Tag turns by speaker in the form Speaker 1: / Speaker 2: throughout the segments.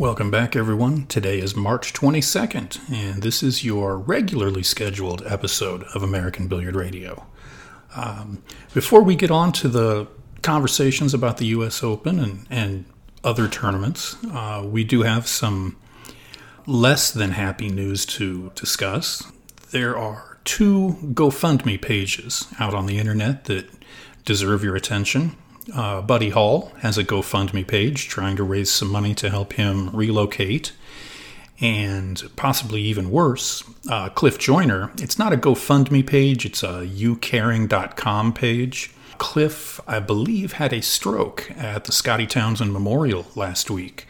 Speaker 1: Welcome back, everyone. Today is March 22nd, and this is your regularly scheduled episode of American Billiard Radio. Um, before we get on to the conversations about the U.S. Open and, and other tournaments, uh, we do have some less than happy news to discuss. There are two GoFundMe pages out on the internet that deserve your attention. Uh, Buddy Hall has a GoFundMe page trying to raise some money to help him relocate. And possibly even worse, uh, Cliff Joyner, it's not a GoFundMe page, it's a youcaring.com page. Cliff, I believe, had a stroke at the Scotty Townsend Memorial last week,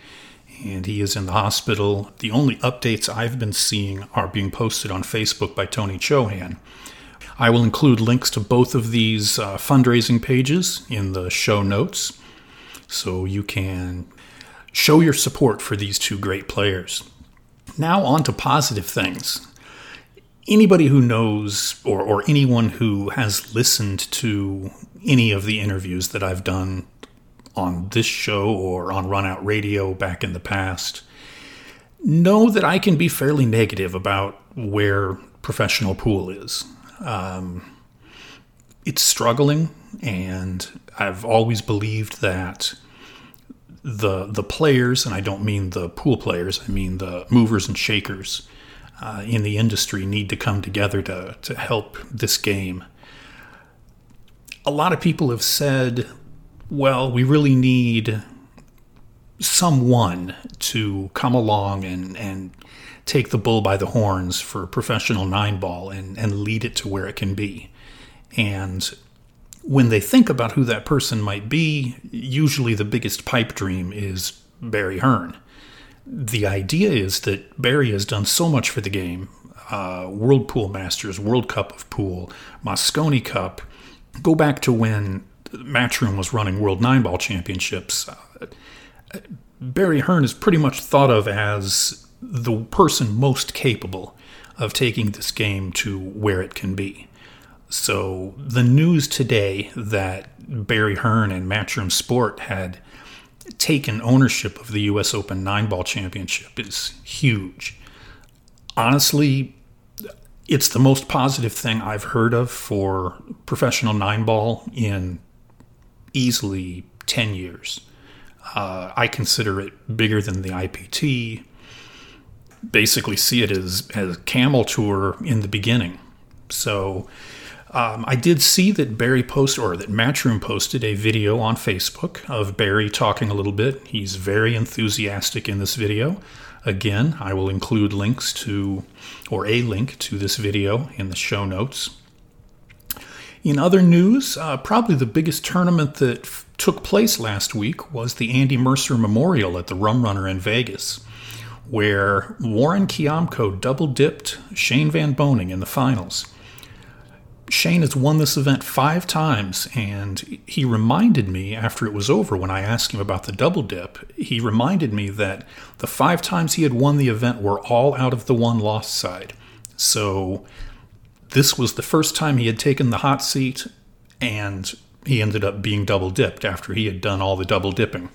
Speaker 1: and he is in the hospital. The only updates I've been seeing are being posted on Facebook by Tony Chohan. I will include links to both of these uh, fundraising pages in the show notes so you can show your support for these two great players. Now, on to positive things. Anybody who knows, or, or anyone who has listened to any of the interviews that I've done on this show or on Run Out Radio back in the past, know that I can be fairly negative about where professional pool is. Um, it's struggling, and I've always believed that the the players, and I don't mean the pool players, I mean the movers and shakers uh, in the industry, need to come together to to help this game. A lot of people have said, "Well, we really need." someone to come along and, and take the bull by the horns for professional nine ball and, and lead it to where it can be. And when they think about who that person might be, usually the biggest pipe dream is Barry Hearn. The idea is that Barry has done so much for the game uh, World Pool Masters, World Cup of Pool, Mosconi Cup. Go back to when Matchroom was running World Nine Ball Championships. Uh, Barry Hearn is pretty much thought of as the person most capable of taking this game to where it can be. So the news today that Barry Hearn and Matchroom Sport had taken ownership of the U.S. Open nine ball championship is huge. Honestly, it's the most positive thing I've heard of for professional nine ball in easily 10 years. Uh, I consider it bigger than the IPT. Basically, see it as as camel tour in the beginning. So, um, I did see that Barry posted, or that Matchroom posted a video on Facebook of Barry talking a little bit. He's very enthusiastic in this video. Again, I will include links to, or a link to this video in the show notes. In other news, uh, probably the biggest tournament that f- took place last week was the Andy Mercer Memorial at the Rum Runner in Vegas, where Warren Kiamco double dipped Shane Van Boening in the finals. Shane has won this event five times, and he reminded me after it was over when I asked him about the double dip, he reminded me that the five times he had won the event were all out of the one loss side. So this was the first time he had taken the hot seat, and he ended up being double dipped after he had done all the double dipping.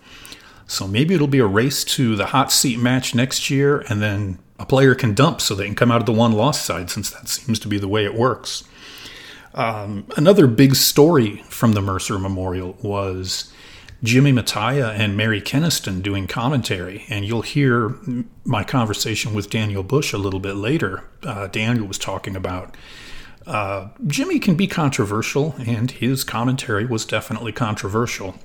Speaker 1: So maybe it'll be a race to the hot seat match next year, and then a player can dump so they can come out of the one loss side, since that seems to be the way it works. Um, another big story from the Mercer Memorial was Jimmy Mattia and Mary Kenniston doing commentary, and you'll hear my conversation with Daniel Bush a little bit later. Uh, Daniel was talking about uh, Jimmy can be controversial, and his commentary was definitely controversial.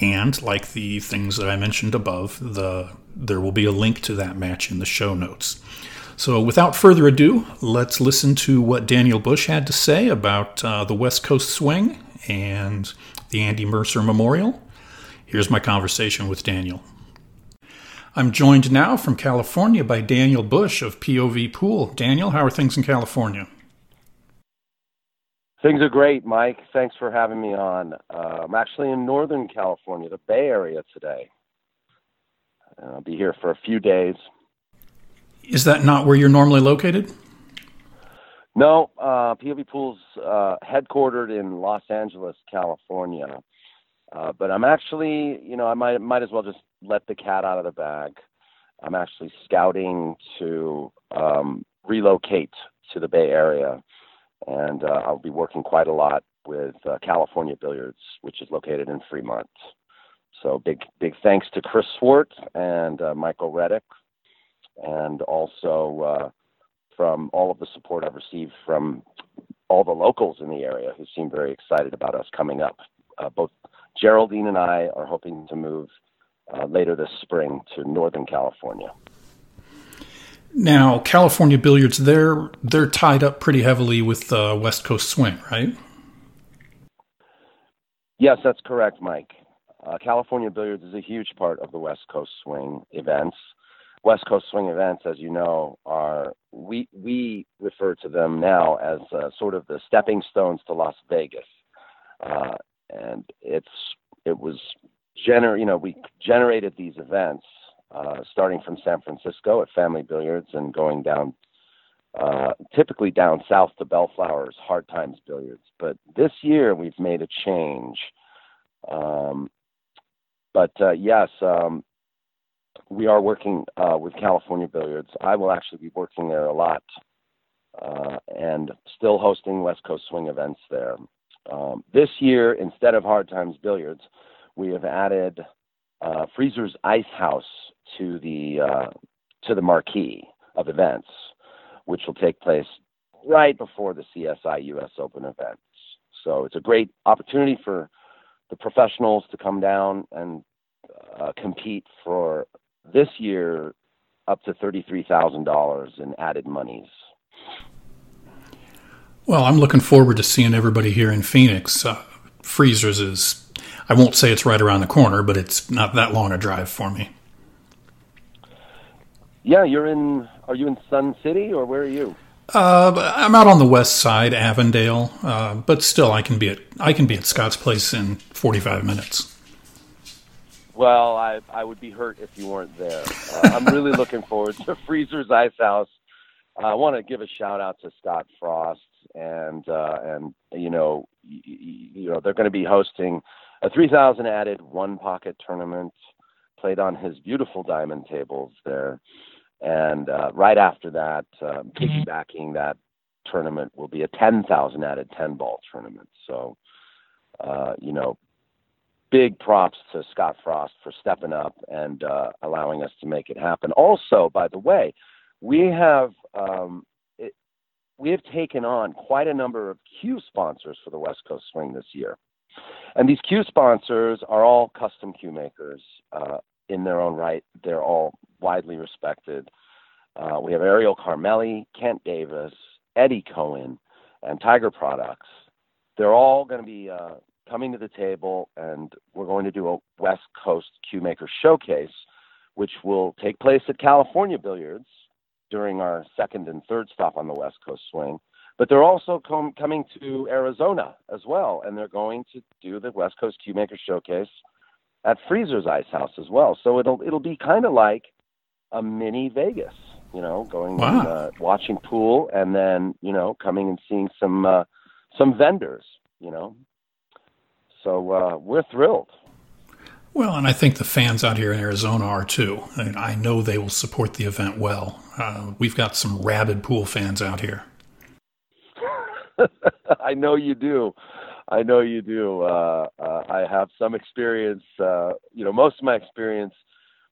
Speaker 1: And like the things that I mentioned above, the there will be a link to that match in the show notes. So, without further ado, let's listen to what Daniel Bush had to say about uh, the West Coast Swing and the Andy Mercer Memorial. Here's my conversation with Daniel. I'm joined now from California by Daniel Bush of POV Pool. Daniel, how are things in California?
Speaker 2: Things are great, Mike. Thanks for having me on. Uh, I'm actually in Northern California, the Bay Area today. I'll be here for a few days.
Speaker 1: Is that not where you're normally located?
Speaker 2: No, uh, POV Pool's uh, headquartered in Los Angeles, California. Uh, but I'm actually, you know, I might might as well just let the cat out of the bag. I'm actually scouting to um, relocate to the Bay Area, and uh, I'll be working quite a lot with uh, California Billiards, which is located in Fremont. So big big thanks to Chris Swart and uh, Michael Reddick, and also uh, from all of the support I've received from all the locals in the area who seem very excited about us coming up. Uh, both Geraldine and I are hoping to move uh, later this spring to Northern California.
Speaker 1: Now, California Billiards, they're they're tied up pretty heavily with uh, West Coast Swing, right?
Speaker 2: Yes, that's correct, Mike. Uh, California Billiards is a huge part of the West Coast Swing events. West Coast Swing events, as you know, are we we refer to them now as uh, sort of the stepping stones to Las Vegas, uh, and it's it was gener you know we generated these events uh, starting from San Francisco at Family Billiards and going down uh, typically down south to Bellflower's Hard Times Billiards. But this year we've made a change. Um, but uh, yes, um, we are working uh, with California Billiards. I will actually be working there a lot uh, and still hosting West Coast Swing events there. Um, this year, instead of Hard Times Billiards, we have added Freezer's Ice House to the uh, to the marquee of events, which will take place right before the CSI U.S. Open events. So it's a great opportunity for the professionals to come down and uh, compete for this year up to $33,000 in added monies.
Speaker 1: Well, I'm looking forward to seeing everybody here in Phoenix. Uh, Freezers is, I won't say it's right around the corner, but it's not that long a drive for me.
Speaker 2: Yeah, you're in, are you in Sun City or where are you?
Speaker 1: Uh, I'm out on the west side, Avondale, uh, but still, I can be at I can be at Scott's Place in 45 minutes.
Speaker 2: Well, I I would be hurt if you weren't there. Uh, I'm really looking forward to Freezer's Ice House. I want to give a shout out to Scott Frost and uh, and you know you, you know they're going to be hosting a 3,000 added one pocket tournament played on his beautiful diamond tables there, and uh, right after that, uh, piggybacking that tournament will be a 10,000 added 10 ball tournament. So, uh, you know, big props to Scott Frost for stepping up and uh, allowing us to make it happen. Also, by the way, we have um, it, we have taken on quite a number of cue sponsors for the West Coast Swing this year, and these cue sponsors are all custom cue makers uh, in their own right. They're all widely respected. Uh, we have Ariel Carmelli, Kent Davis, Eddie Cohen, and Tiger Products. They're all going to be uh, coming to the table, and we're going to do a West Coast Cue Maker showcase, which will take place at California Billiards during our second and third stop on the West Coast swing. But they're also com- coming to Arizona as well, and they're going to do the West Coast Cue Maker showcase at Freezer's Ice House as well. So it'll it'll be kind of like a mini Vegas, you know, going
Speaker 1: wow.
Speaker 2: and, uh, watching pool, and then you know coming and seeing some uh, some vendors, you know, so uh, we're thrilled.
Speaker 1: Well, and I think the fans out here in Arizona are too. I, mean, I know they will support the event well. Uh, we've got some rabid pool fans out here.
Speaker 2: I know you do. I know you do. Uh, uh, I have some experience. Uh, you know, most of my experience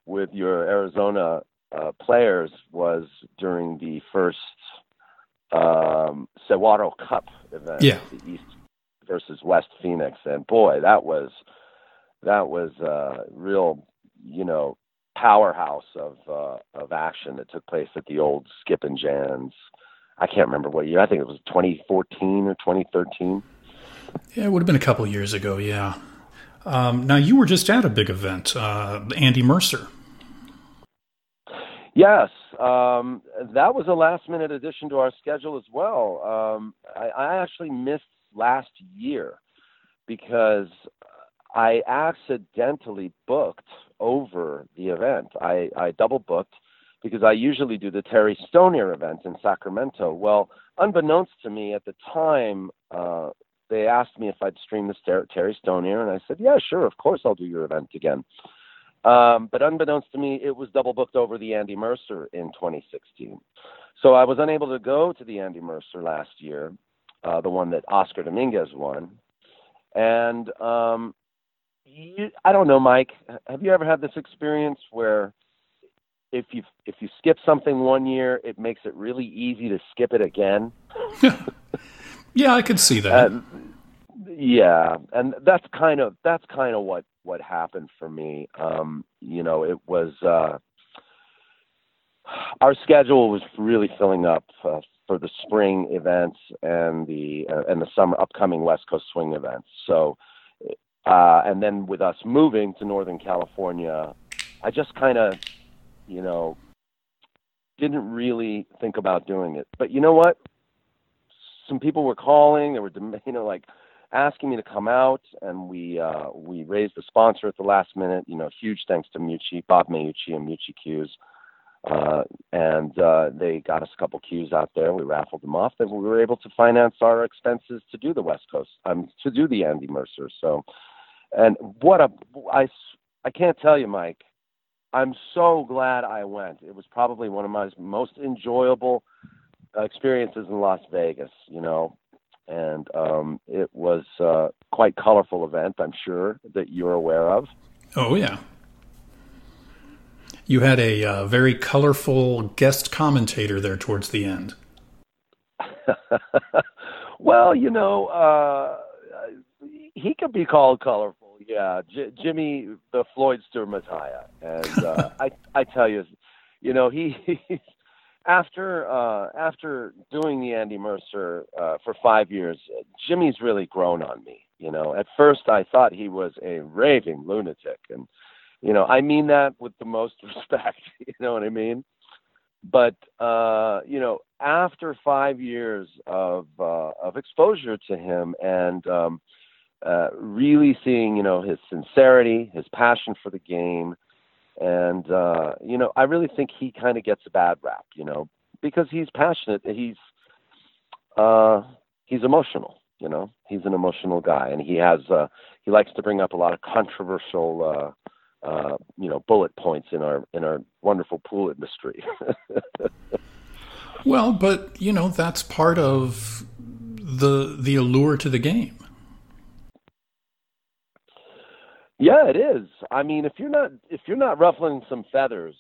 Speaker 2: with your Arizona uh, players was during the first um, Cup event,
Speaker 1: yeah.
Speaker 2: the East versus West Phoenix, and boy, that was that was a real, you know, powerhouse of uh, of action that took place at the old Skip and Jan's. I can't remember what year. I think it was 2014 or 2013.
Speaker 1: Yeah, it would have been a couple years ago. Yeah. Um, now you were just at a big event, uh, Andy Mercer.
Speaker 2: Yes, um, that was a last minute addition to our schedule as well. Um, I, I actually missed last year because I accidentally booked over the event. I, I double booked because I usually do the Terry Stonier event in Sacramento. Well, unbeknownst to me at the time, uh, they asked me if I'd stream the Terry Stonier, and I said, yeah, sure, of course I'll do your event again. Um, but unbeknownst to me, it was double booked over the Andy Mercer in 2016. So I was unable to go to the Andy Mercer last year, uh, the one that Oscar Dominguez won. And um, you, I don't know, Mike. Have you ever had this experience where if you if you skip something one year, it makes it really easy to skip it again?
Speaker 1: yeah, I could see that. Uh,
Speaker 2: yeah, and that's kind of that's kind of what what happened for me. Um, you know, it was uh, our schedule was really filling up uh, for the spring events and the uh, and the summer upcoming West Coast Swing events. So, uh, and then with us moving to Northern California, I just kind of, you know, didn't really think about doing it. But you know what? Some people were calling. They were, you know, like asking me to come out, and we uh, we raised the sponsor at the last minute. You know, huge thanks to Meucci, Bob Meucci, and Meucci Cues. Uh, and uh, they got us a couple cues out there. We raffled them off, and we were able to finance our expenses to do the West Coast, um, to do the Andy Mercer. So, and what a I I can't tell you, Mike. I'm so glad I went. It was probably one of my most enjoyable experiences in Las Vegas. You know, and um, it was uh, quite colorful event. I'm sure that you're aware of.
Speaker 1: Oh yeah. You had a uh, very colorful guest commentator there towards the end.
Speaker 2: well, you know, uh, he could be called colorful. Yeah, J- Jimmy the Floydster Messiah, and uh, I I tell you, you know he after uh, after doing the Andy Mercer uh, for five years, Jimmy's really grown on me. You know, at first I thought he was a raving lunatic, and you know I mean that with the most respect. You know what I mean? But uh, you know, after five years of uh, of exposure to him and um, uh, really seeing you know his sincerity, his passion for the game and uh, you know, I really think he kind of gets a bad rap, you know, because he's passionate. He's uh, he's emotional. You know, he's an emotional guy, and he has uh, he likes to bring up a lot of controversial. Uh, uh, you know, bullet points in our in our wonderful pool industry.
Speaker 1: well, but you know that's part of the the allure to the game.
Speaker 2: Yeah, it is. I mean, if you're not if you're not ruffling some feathers,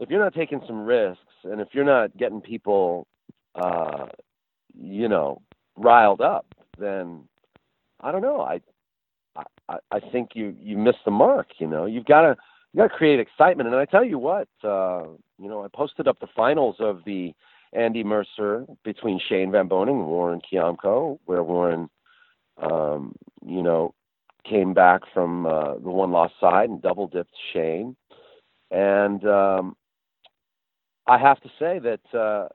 Speaker 2: if you're not taking some risks, and if you're not getting people, uh, you know, riled up, then I don't know. I I, I think you you miss the mark. You know, you've got to you got to create excitement. And I tell you what, uh, you know, I posted up the finals of the Andy Mercer between Shane Van Boening and Warren Kiamco, where Warren, um, you know, came back from uh, the one loss side and double dipped Shane. And um, I have to say that uh,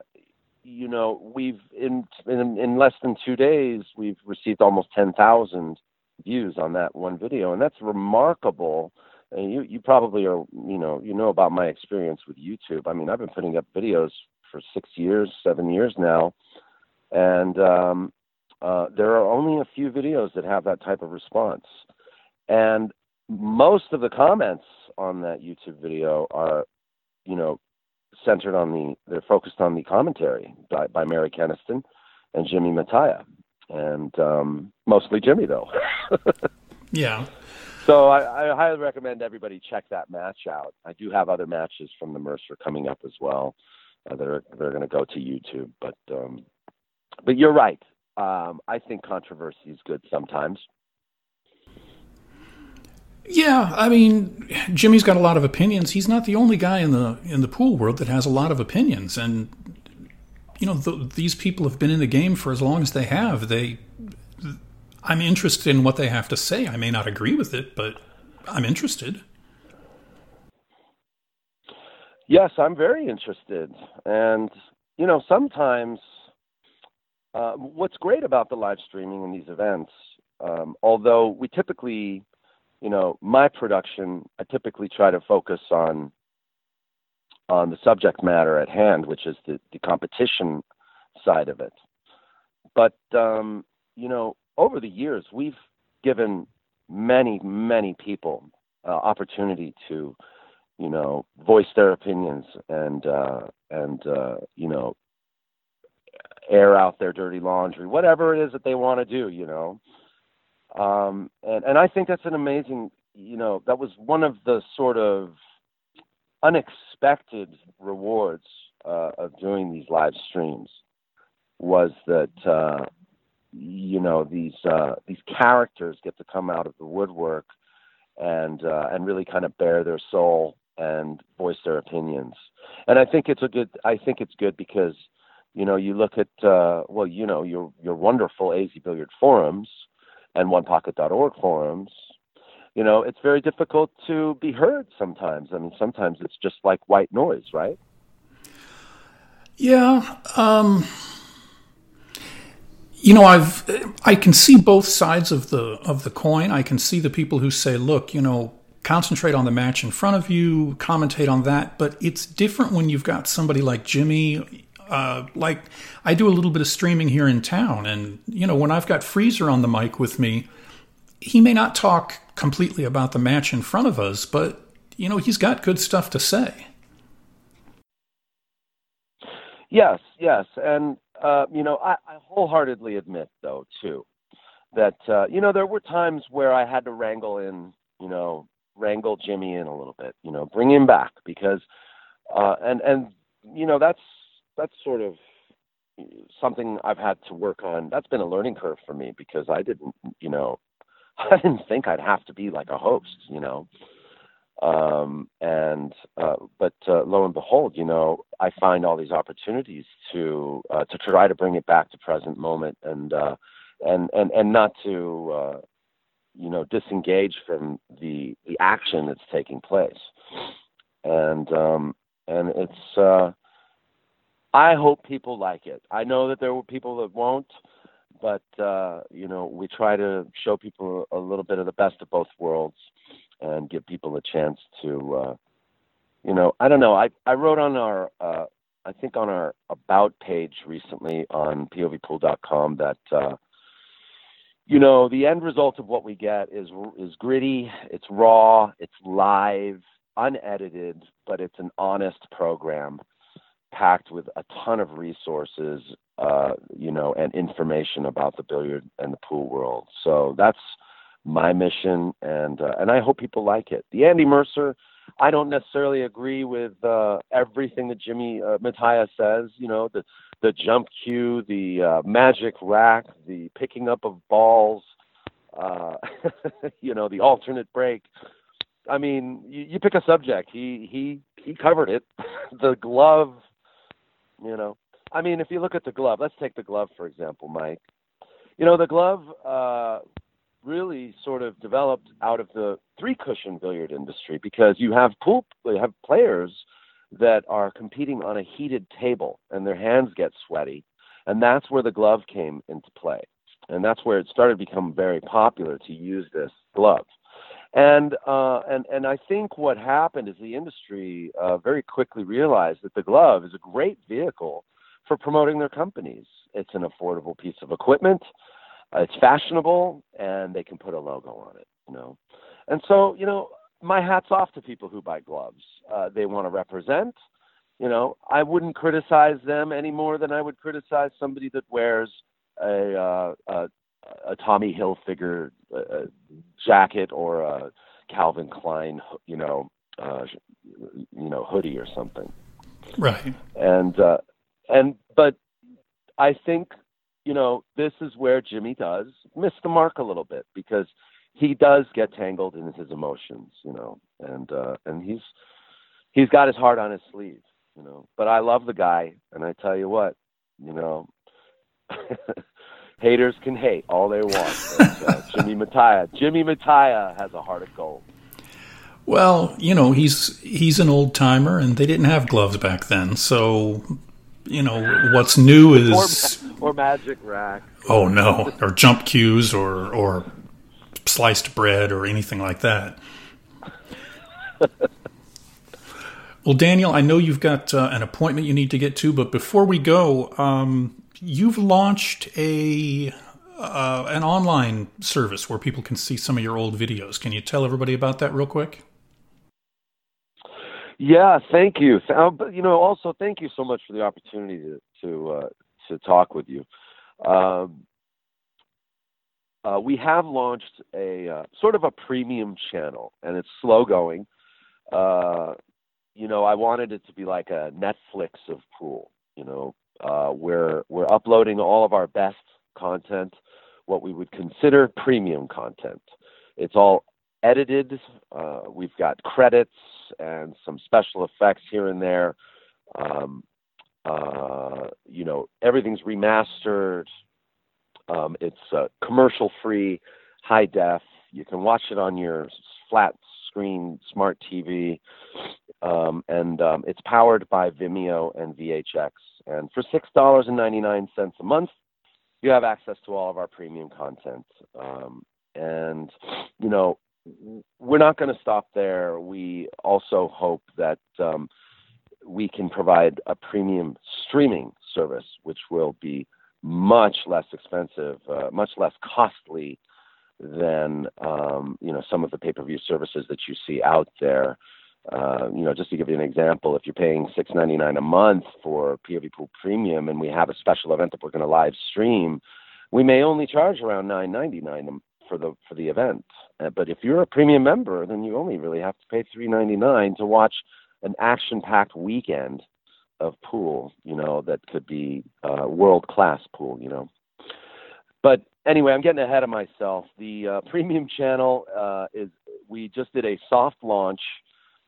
Speaker 2: you know we've in, in in less than two days we've received almost ten thousand views on that one video, and that's remarkable. And you you probably are you know you know about my experience with YouTube. I mean I've been putting up videos for six years, seven years now, and um, uh, there are only a few videos that have that type of response. And most of the comments on that YouTube video are, you know, centered on the, they're focused on the commentary by, by Mary Kenniston and Jimmy Mattia. And um, mostly Jimmy, though.
Speaker 1: yeah.
Speaker 2: So I, I, highly recommend everybody check that match out. I do have other matches from the Mercer coming up as well uh, that are they're going to go to YouTube. But um, but you're right. Um, I think controversy is good sometimes.
Speaker 1: Yeah, I mean, Jimmy's got a lot of opinions. He's not the only guy in the in the pool world that has a lot of opinions, and you know, the, these people have been in the game for as long as they have. They, I'm interested in what they have to say. I may not agree with it, but I'm interested.
Speaker 2: Yes, I'm very interested, and you know, sometimes uh, what's great about the live streaming and these events, um, although we typically, you know, my production, I typically try to focus on on the subject matter at hand, which is the, the competition side of it. But um, you know, over the years, we've given many, many people uh, opportunity to, you know, voice their opinions and uh, and uh, you know, air out their dirty laundry, whatever it is that they want to do, you know. Um, and and I think that's an amazing, you know, that was one of the sort of unexpected rewards uh, of doing these live streams was that uh, you know these uh, these characters get to come out of the woodwork and uh, and really kind of bare their soul and voice their opinions. And I think it's a good. I think it's good because you know you look at uh, well you know your your wonderful AZ Billiard forums and OnePocket.org forums. You know it's very difficult to be heard sometimes. I mean sometimes it's just like white noise, right?
Speaker 1: Yeah. Um you know, I've I can see both sides of the of the coin. I can see the people who say, "Look, you know, concentrate on the match in front of you, commentate on that." But it's different when you've got somebody like Jimmy. Uh, like I do a little bit of streaming here in town, and you know, when I've got Freezer on the mic with me, he may not talk completely about the match in front of us, but you know, he's got good stuff to say.
Speaker 2: Yes, yes, and uh, you know, I, I wholeheartedly admit, though, too, that uh, you know there were times where I had to wrangle in, you know, wrangle Jimmy in a little bit, you know, bring him back because, uh, and and you know that's that's sort of something I've had to work on. That's been a learning curve for me because I didn't, you know, I didn't think I'd have to be like a host, you know. Um, and uh, but uh, lo and behold, you know, I find all these opportunities to uh, to try to bring it back to present moment and uh, and and and not to uh, you know disengage from the the action that's taking place. And um, and it's uh, I hope people like it. I know that there were people that won't, but uh, you know we try to show people a little bit of the best of both worlds and give people a chance to, uh, you know, I don't know. I I wrote on our, uh, I think on our about page recently on povpool.com that, uh, you know, the end result of what we get is is gritty, it's raw, it's live, unedited, but it's an honest program packed with a ton of resources, uh, you know, and information about the billiard and the pool world. So that's my mission, and uh, and I hope people like it. The Andy Mercer, I don't necessarily agree with uh, everything that Jimmy uh, Mattia says. You know, the the jump cue, the uh, magic rack, the picking up of balls, uh, you know, the alternate break. I mean, you, you pick a subject. He he he covered it. the glove, you know. I mean, if you look at the glove, let's take the glove for example, Mike. You know, the glove uh, really sort of developed out of the three cushion billiard industry because you have pool you have players that are competing on a heated table and their hands get sweaty and that's where the glove came into play and that's where it started to become very popular to use this glove and uh, and and I think what happened is the industry uh, very quickly realized that the glove is a great vehicle for promoting their companies. It's an affordable piece of equipment. Uh, it's fashionable and they can put a logo on it you know. And so you know my hat's off to people who buy gloves. Uh, they want to represent you know. I wouldn't criticize them any more than i would criticize somebody that wears a uh, a, a tommy hilfiger uh, jacket or a calvin klein you know uh, you know hoodie or something
Speaker 1: right
Speaker 2: and uh and but i think you know, this is where Jimmy does miss the mark a little bit because he does get tangled in his emotions, you know, and uh, and he's he's got his heart on his sleeve, you know. But I love the guy, and I tell you what, you know, haters can hate all they want. Uh, Jimmy Mattia, Jimmy Mattia has a heart of gold.
Speaker 1: Well, you know, he's he's an old timer, and they didn't have gloves back then, so you know what's new is
Speaker 2: or, or magic rack.
Speaker 1: Oh no, or jump cues, or or sliced bread, or anything like that. well, Daniel, I know you've got uh, an appointment you need to get to, but before we go, um, you've launched a uh, an online service where people can see some of your old videos. Can you tell everybody about that real quick?
Speaker 2: Yeah, thank you. Uh, you know, also thank you so much for the opportunity to to uh, to talk with you. Um, uh, we have launched a uh, sort of a premium channel, and it's slow going. Uh, you know, I wanted it to be like a Netflix of pool. You know, uh, we're we're uploading all of our best content, what we would consider premium content. It's all edited. Uh, we've got credits and some special effects here and there. Um, uh, you know, everything's remastered. Um, it's uh, commercial free, high def. You can watch it on your flat screen smart TV, um, and um, it's powered by Vimeo and VHX. And for six dollars and ninety nine cents a month, you have access to all of our premium content. Um, and you know, we're not going to stop there. We also hope that um, we can provide a premium streaming service, which will be much less expensive, uh, much less costly than um, you know some of the pay-per-view services that you see out there. Uh, you know, just to give you an example, if you're paying six ninety nine a month for POV Pool Premium, and we have a special event that we're going to live stream, we may only charge around nine ninety nine for the for the event. Uh, but if you're a premium member, then you only really have to pay three ninety nine to watch an action packed weekend of pool. You know, that could be uh, world class pool. You know, but anyway, I'm getting ahead of myself. The uh, premium channel uh, is we just did a soft launch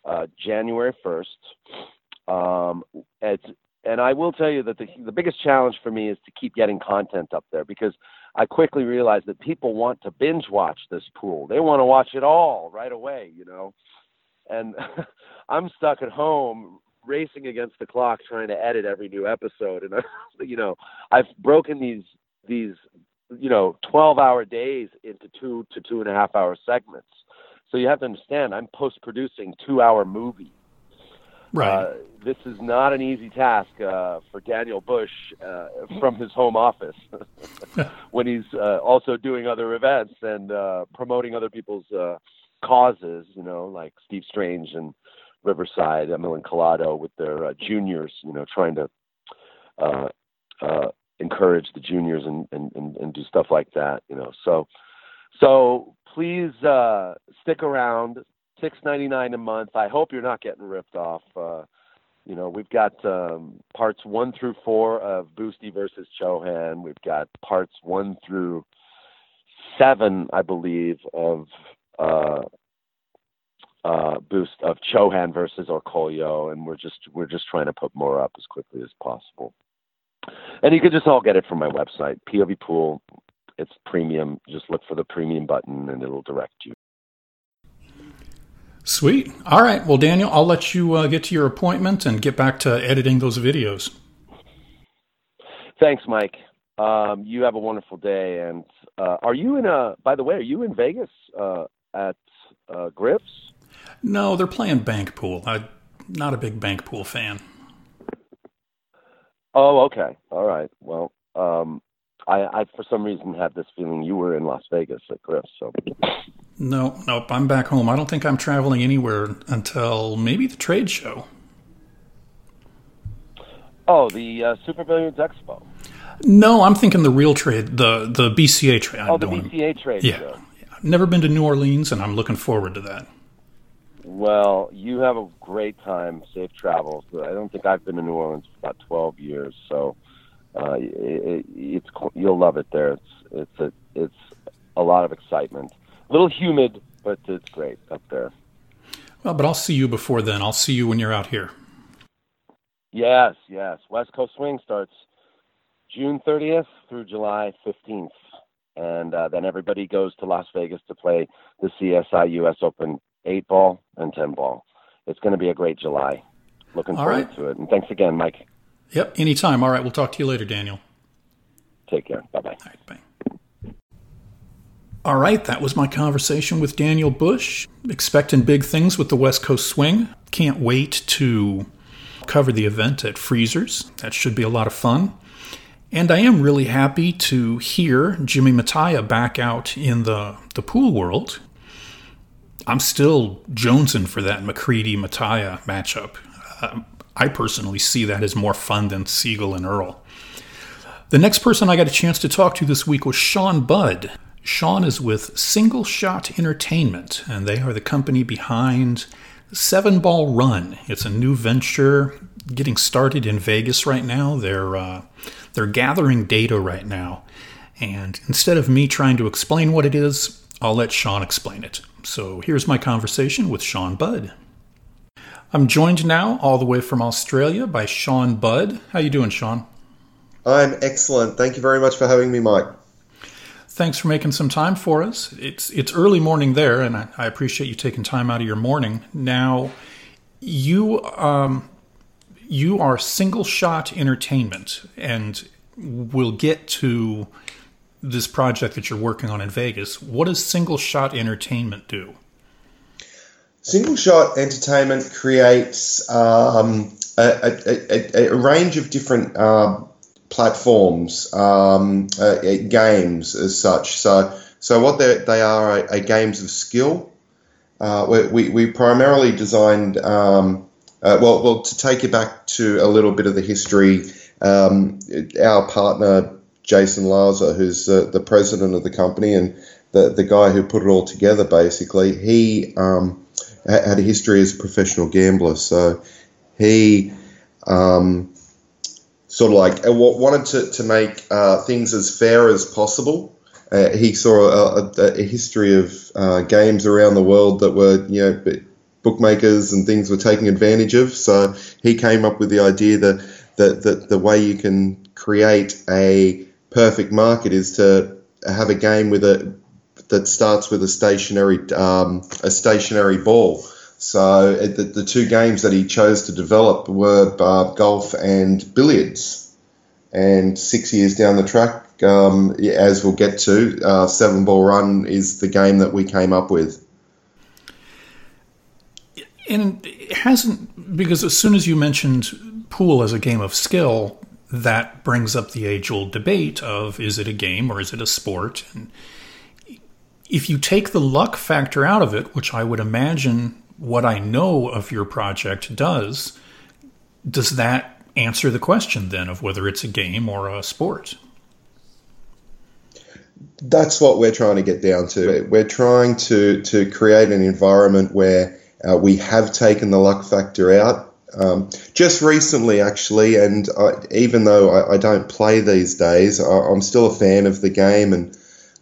Speaker 2: uh, January 1st. Um, it's, and I will tell you that the, the biggest challenge for me is to keep getting content up there because I quickly realized that people want to binge watch this pool. They want to watch it all right away, you know. And I'm stuck at home racing against the clock trying to edit every new episode and you know i've broken these these you know 12 hour days into two to two and a half hour segments so you have to understand, I'm post producing two hour movies.
Speaker 1: Right. Uh,
Speaker 2: this is not an easy task uh, for Daniel Bush uh, from his home office when he's uh, also doing other events and uh, promoting other people's uh, causes, you know, like Steve Strange and Riverside, Emil and Collado with their juniors, you know, trying to encourage the juniors and, and, and, and do stuff like that, you know. So, so please uh, stick around. Six ninety nine a month. I hope you're not getting ripped off. Uh, you know, we've got um, parts one through four of Boosty versus Chohan. We've got parts one through seven, I believe, of uh, uh, Boost of Chohan versus Orcollo, and we're just we're just trying to put more up as quickly as possible. And you can just all get it from my website, POV Pool it's premium. Just look for the premium button and it'll direct you.
Speaker 1: Sweet. All right. Well, Daniel, I'll let you uh, get to your appointment and get back to editing those videos.
Speaker 2: Thanks, Mike. Um, you have a wonderful day. And uh, are you in a? By the way, are you in Vegas uh, at uh, Griff's?
Speaker 1: No, they're playing bank pool. I'm not a big bank pool fan.
Speaker 2: Oh, okay. All right. Well, um, I, I for some reason had this feeling you were in Las Vegas at Griff. So
Speaker 1: no, nope, I'm back home. I don't think I'm traveling anywhere until maybe the trade show.
Speaker 2: Oh, the uh, Super Billiards Expo.
Speaker 1: No, I'm thinking the real trade, the the BCA trade.
Speaker 2: Oh, the BCA trade
Speaker 1: yeah.
Speaker 2: show.
Speaker 1: Yeah, never been to New Orleans, and I'm looking forward to that.
Speaker 2: Well, you have a great time. Safe travels. I don't think I've been to New Orleans for about 12 years, so uh, it, it's you'll love it there. It's it's a it's a lot of excitement. A little humid, but it's great up there.
Speaker 1: Well, but I'll see you before then. I'll see you when you're out here.
Speaker 2: Yes, yes. West Coast Swing starts June 30th through July 15th, and uh, then everybody goes to Las Vegas to play the CSI U.S. Open eight ball and ten ball. It's going to be a great July. Looking
Speaker 1: All
Speaker 2: forward
Speaker 1: right.
Speaker 2: to it. And thanks again, Mike.
Speaker 1: Yep, anytime. All right, we'll talk to you later, Daniel.
Speaker 2: Take care. Bye bye.
Speaker 1: All right, bye. All right, that was my conversation with Daniel Bush. Expecting big things with the West Coast Swing. Can't wait to cover the event at Freezers. That should be a lot of fun. And I am really happy to hear Jimmy Mattia back out in the, the pool world. I'm still jonesing for that McCready Mattia matchup. Uh, I personally see that as more fun than Sigel and Earl. The next person I got a chance to talk to this week was Sean Budd. Sean is with Single Shot Entertainment, and they are the company behind Seven Ball Run. It's a new venture getting started in Vegas right now. They're uh, they're gathering data right now, and instead of me trying to explain what it is, I'll let Sean explain it. So here's my conversation with Sean Budd. I'm joined now all the way from Australia by Sean Budd. How you doing, Sean?
Speaker 3: I'm excellent. Thank you very much for having me, Mike.
Speaker 1: Thanks for making some time for us. It's it's early morning there, and I, I appreciate you taking time out of your morning. Now, you um, you are single shot entertainment, and we'll get to this project that you're working on in Vegas. What does Single Shot Entertainment do?
Speaker 3: Single Shot Entertainment creates um, a, a, a, a, range of different uh, platforms, um, uh, games as such. So, so what they are are, games of skill. Uh, we, we primarily designed, um, uh, well, well, to take you back to a little bit of the history, um, our partner Jason Laza, who's uh, the president of the company and the, the guy who put it all together, basically, he um, had a history as a professional gambler. So he um, sort of like uh, wanted to, to make uh, things as fair as possible. Uh, he saw a, a, a history of uh, games around the world that were, you know, bookmakers and things were taking advantage of. So he came up with the idea that, that, that the way you can create a perfect market is to have a game with a that starts with a stationary um, a stationary ball. So the, the, two games that he chose to develop were uh, golf and billiards. And six years down the track, um, as we'll get to, uh, Seven Ball Run is the game that we came up with.
Speaker 1: And it hasn't, because as soon as you mentioned pool as a game of skill, that brings up the age old debate of is it a game or is it a sport? And if you take the luck factor out of it, which I would imagine what I know of your project does, does that answer the question then of whether it's a game or a sport?
Speaker 3: That's what we're trying to get down to. We're trying to, to create an environment where uh, we have taken the luck factor out um, just recently, actually, and I, even though I, I, don't play these days, I, am still a fan of the game, and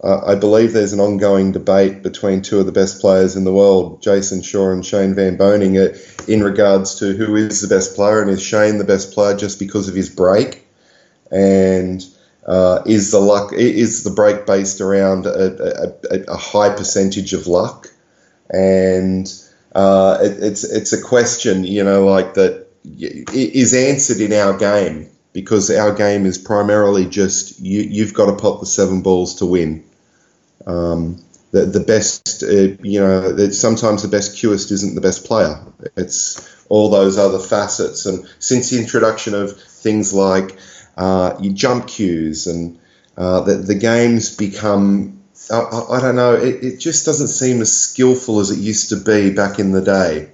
Speaker 3: uh, I believe there's an ongoing debate between two of the best players in the world, Jason Shaw and Shane Van Boening, uh, in regards to who is the best player, and is Shane the best player just because of his break, and uh, is the luck is the break based around a, a, a high percentage of luck, and uh, it, it's it's a question, you know, like that is answered in our game because our game is primarily just you, you've got to pop the seven balls to win. Um, the, the best, uh, you know, sometimes the best cueist isn't the best player. It's all those other facets. And since the introduction of things like uh, your jump cues and uh, the, the games become I, I don't know. It, it, just doesn't seem as skillful as it used to be back in the day,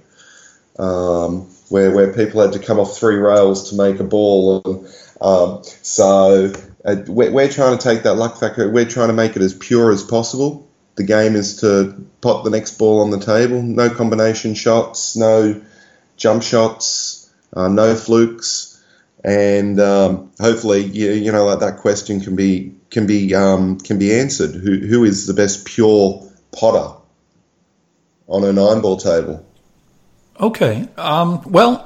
Speaker 3: um, where where people had to come off three rails to make a ball. And, um, so uh, we're, we're trying to take that luck factor. We're trying to make it as pure as possible. The game is to pot the next ball on the table. No combination shots. No jump shots. Uh, no flukes and um, hopefully you, you know that question can be can be um, can be answered. Who who is the best pure potter on a nine ball table?
Speaker 1: Okay. Um, well,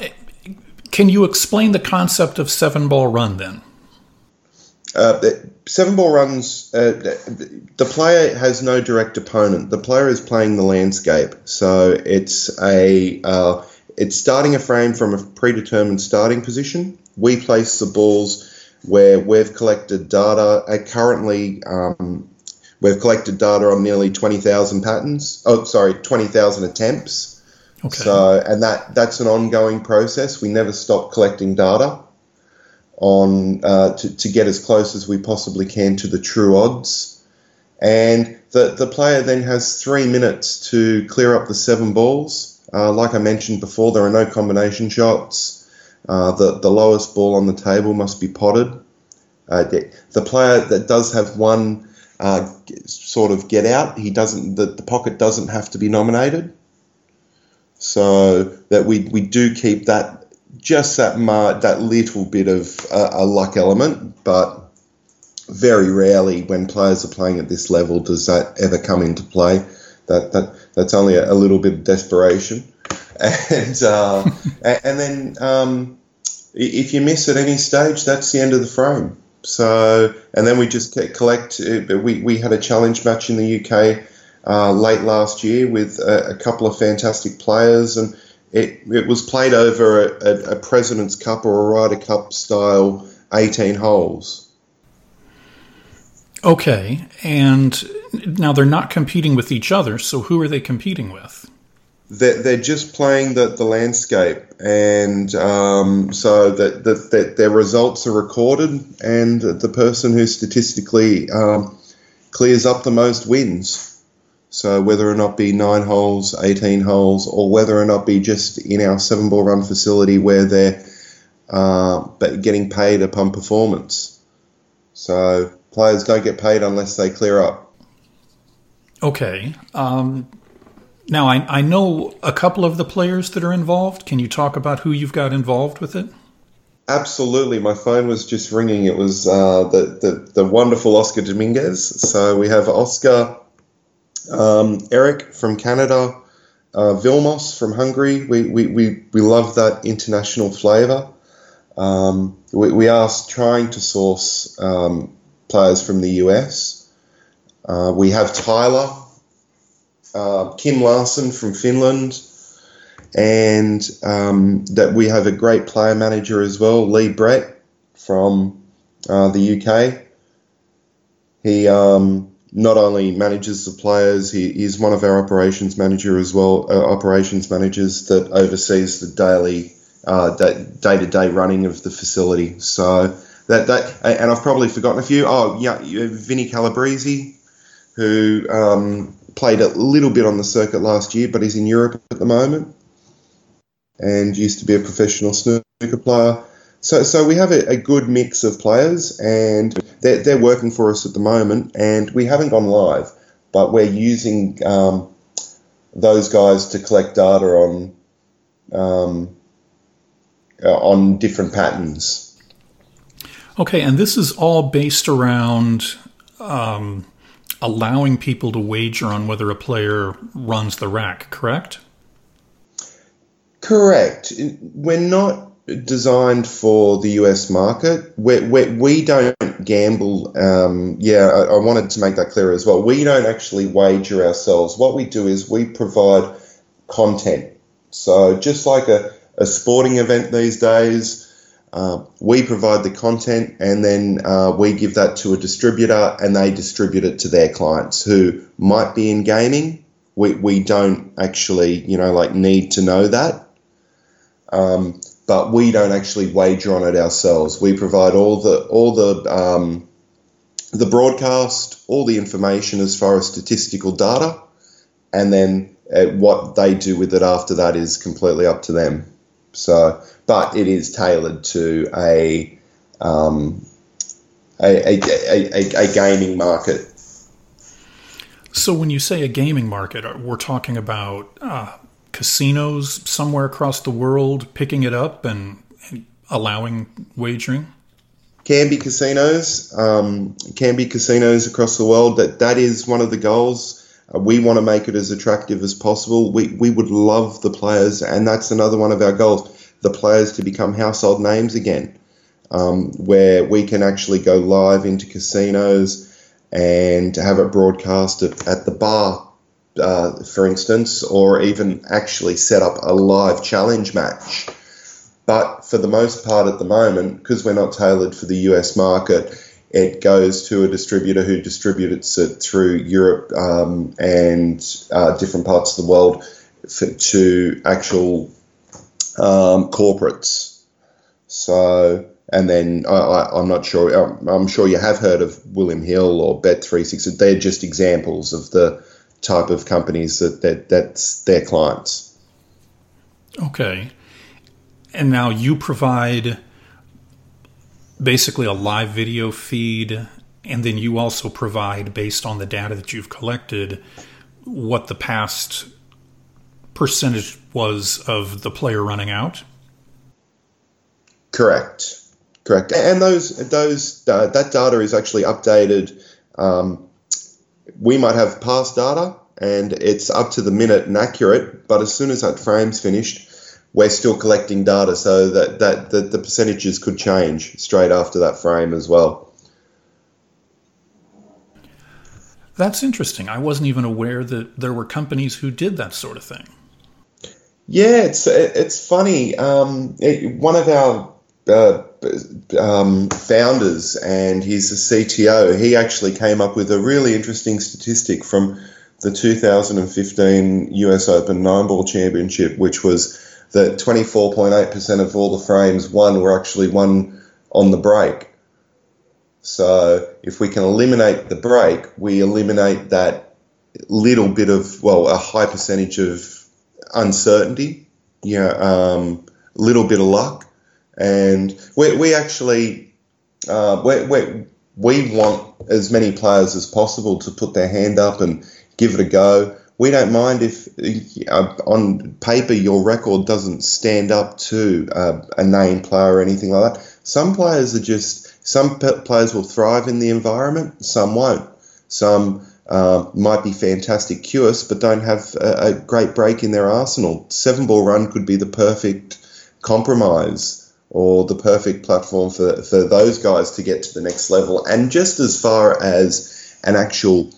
Speaker 1: can you explain the concept of seven ball run then?
Speaker 3: Uh, seven ball runs. Uh, the player has no direct opponent. The player is playing the landscape, so it's a uh, it's starting a frame from a predetermined starting position we place the balls where we've collected data. Uh, currently, um, we've collected data on nearly 20,000 patterns. Oh, sorry, 20,000 attempts. Okay. So, and that that's an ongoing process. We never stop collecting data. On uh, to, to get as close as we possibly can to the true odds. And the, the player then has three minutes to clear up the seven balls. Uh, like I mentioned before, there are no combination shots. Uh, the, the lowest ball on the table must be potted. Uh, the, player that does have one uh, sort of get out, he doesn't. The, the pocket doesn't have to be nominated. So that we, we do keep that just that mar- that little bit of a luck element, but very rarely when players are playing at this level does that ever come into play. That that that's only a, a little bit of desperation, and uh, and then um, if you miss at any stage, that's the end of the frame. So and then we just collect. Uh, we we had a challenge match in the UK uh, late last year with a, a couple of fantastic players and it, it was played over a, a, President's Cup or a Ryder Cup style 18 holes.
Speaker 1: Okay, and now they're not competing with each other, so who are they competing with?
Speaker 3: They're, they're just playing the, the landscape, and um, so that, that, that, their results are recorded, and the person who statistically um, clears up the most wins. So whether or not be nine holes, 18 holes, or whether or not be just in our seven ball run facility where they're uh, getting paid upon performance. So players don't get paid unless they clear up.
Speaker 1: Okay. Um, now I, I know a couple of the players that are involved. Can you talk about who you've got involved with it?
Speaker 3: Absolutely. My phone was just ringing. It was uh, the, the, the wonderful Oscar Dominguez. So we have Oscar um, Eric from Canada, uh, Vilmos from Hungary. We, we, we, we love that international flavour. Um, we, we are trying to source um, players from the US. Uh, we have Tyler, uh, Kim Larson from Finland, and um, that we have a great player manager as well, Lee Brett from uh, the UK. He um, not only manages the players, he is one of our operations manager as well, uh, operations managers that oversees the daily, day to day running of the facility. So that that, and I've probably forgotten a few. Oh yeah, Vinny Calabrese, who um, played a little bit on the circuit last year, but he's in Europe at the moment, and used to be a professional snooker player. So, so we have a, a, good mix of players, and they're, they're working for us at the moment. And we haven't gone live, but we're using um, those guys to collect data on um, uh, on different patterns.
Speaker 1: Okay, and this is all based around um, allowing people to wager on whether a player runs the rack, correct?
Speaker 3: Correct. We're not designed for the US market. we we we don't gamble. Um, yeah, I, I, wanted to make that clear as well. We don't actually wager ourselves. What we do is we provide content. So just like a, a sporting event these days, uh, we provide the content and then uh, we give that to a distributor and they distribute it to their clients who might be in gaming. We, we don't actually, you know, like need to know that. Um, but we don't actually wager on it ourselves. We provide all the all the um, the broadcast, all the information as far as statistical data, and then uh, what they do with it after that is completely up to them. So, but it is tailored to a um, a, a, a, a, gaming market.
Speaker 1: So, when you say a gaming market, we're talking about uh, casinos somewhere across the world picking it up and, and allowing wagering?
Speaker 3: Can be casinos, um, can be casinos across the world. That that is one of the goals. Uh, we want to make it as attractive as possible. We we would love the players, and that's another one of our goals: the players to become household names again, um, where we can actually go live into casinos and have it broadcast at, at the bar uh, for instance, or even actually set up a live challenge match. But for the most part at the moment, because we're not tailored for the US market, it goes to a distributor who distributes it through Europe um, and uh, different parts of the world for, to actual um, corporates. So and then I, am not sure. I'm, I'm, sure you have heard of William Hill or Bet360. They're just examples of the type of companies that, that that's their clients.
Speaker 1: Okay, and now you provide basically a live video feed, and then you also provide, based on the data that you've collected, what the past percentage was of the player running out.
Speaker 3: Correct. Correct. And those those uh, that data is actually updated. Um, we might have past data and it's up to the minute and accurate, but as soon as that frame's finished, we're still collecting data, so that that, that the percentages could change straight after that frame as well.
Speaker 1: That's interesting. I wasn't even aware that there were companies who did that sort of thing.
Speaker 3: Yeah, it's it's funny. Um, it, one of our uh, um, founders, and he's the CTO. He actually came up with a really interesting statistic from the 2015 US Open Nine Ball Championship, which was that 24.8% of all the frames won were actually won on the break. So if we can eliminate the break, we eliminate that little bit of, well, a high percentage of uncertainty, you know, um, little bit of luck. And we, we actually, uh, we, we, we want as many players as possible to put their hand up and give it a go. We don't mind if uh, on paper your record doesn't stand up to uh, a name player or anything like that. Some players are just, some players will thrive in the environment, some won't. Some uh, might be fantastic cuers, but don't have a, a, great break in their arsenal. Seven ball run could be the perfect compromise or the perfect platform for, for those guys to get to the next level. And just as far as an actual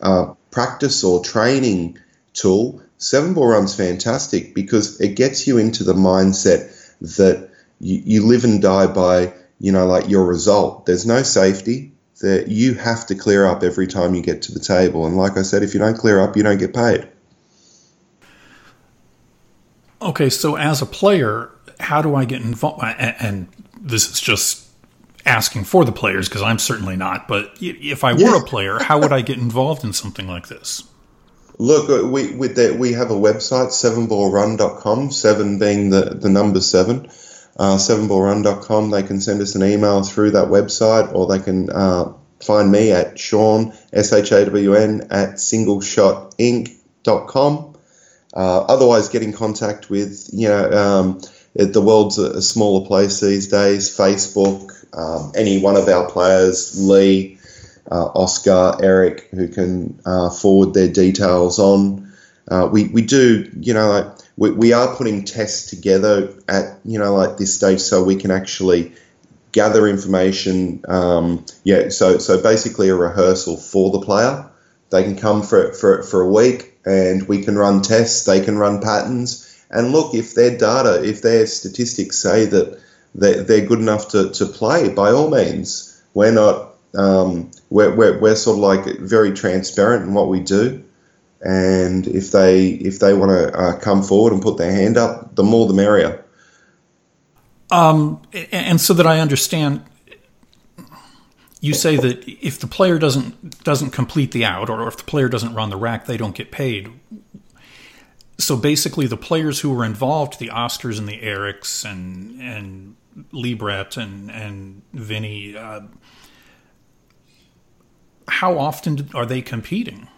Speaker 3: uh, practice or training tool, seven ball run's fantastic because it gets you into the mindset that you, you live and die by, you know, like your result. There's no safety that you have to clear up every time you get to the table. And like I said, if you don't clear up, you don't get paid.
Speaker 1: Okay, so as a player, how do I get involved? And this is just asking for the players because I'm certainly not. But if I were a player, how would I get involved in something like this?
Speaker 3: Look, uh, we we, we have a website, sevenballrun.com, seven being the, the number seven uh, sevenballrun.com. They can send us an email through that website or they can uh, find me at Shawn, S-H-A-W-N, at singleshotinc.com. Uh, otherwise, get in contact with, you know, um, it, the world's a, smaller place these days. Facebook, um, any one of our players, Lee, uh, Oscar, Eric, who can uh, forward their details on. Uh, we, we do, you know, like we, we are putting tests together at you know like this stage so we can actually gather information. Um, yeah, so so basically a rehearsal for the player. They can come for for for a week, and we can run tests. They can run patterns, and look if their data, if their statistics say that they're, good enough to, to play, by all means, we're not. Um, we're, we're, we're sort of like very transparent in what we do and if they if they want to uh, come forward and put their hand up, the more the merrier.
Speaker 1: Um, and so that I understand, you say that if the player doesn't doesn't complete the out, or if the player doesn't run the rack, they don't get paid. So basically, the players who were involved, the Oscars and the Erics and and Lee Brett and and Vinny, uh, how often are they competing?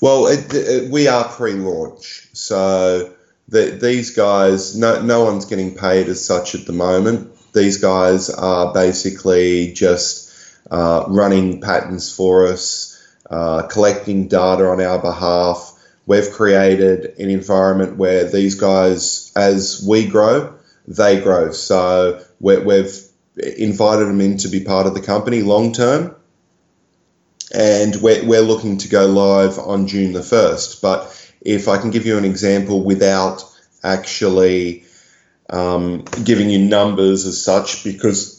Speaker 3: Well, it, it, we are pre-launch, so the, these guys, no, no one's getting paid as such at the moment. These guys are basically just uh, running patterns for us, uh, collecting data on our behalf. We've created an environment where these guys, as we grow, they grow. So we we've invited them in to be part of the company long term and we're, we're looking to go live on June the 1st. But if I can give you an example without actually um, giving you numbers as such, because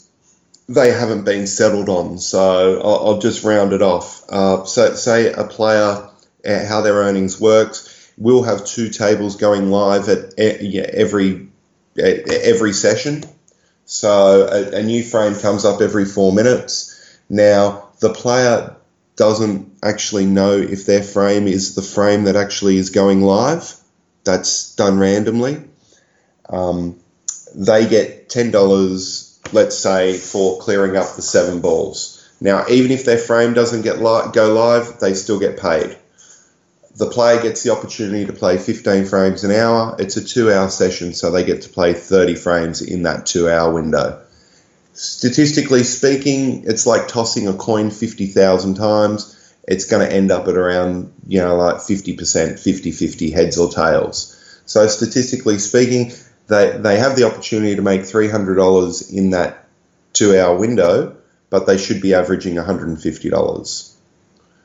Speaker 3: they haven't been settled on, so I'll, I'll just round it off. Uh, so, say a player, uh, how their earnings works, we'll have two tables going live at every every session. So a, a new frame comes up every four minutes. Now the player doesn't actually know if their frame is the frame that actually is going live. That's done randomly. Um, they get ten dollars, let's say, for clearing up the seven balls. Now, even if their frame doesn't get li- go live, they still get paid. The player gets the opportunity to play 15 frames an hour. It's a two-hour session, so they get to play 30 frames in that two-hour window. Statistically speaking, it's like tossing a coin 50,000 times. It's going to end up at around, you know, like 50%, 50-50 heads or tails. So statistically speaking, they, they have the opportunity to make $300 in that two-hour window, but they should be averaging $150.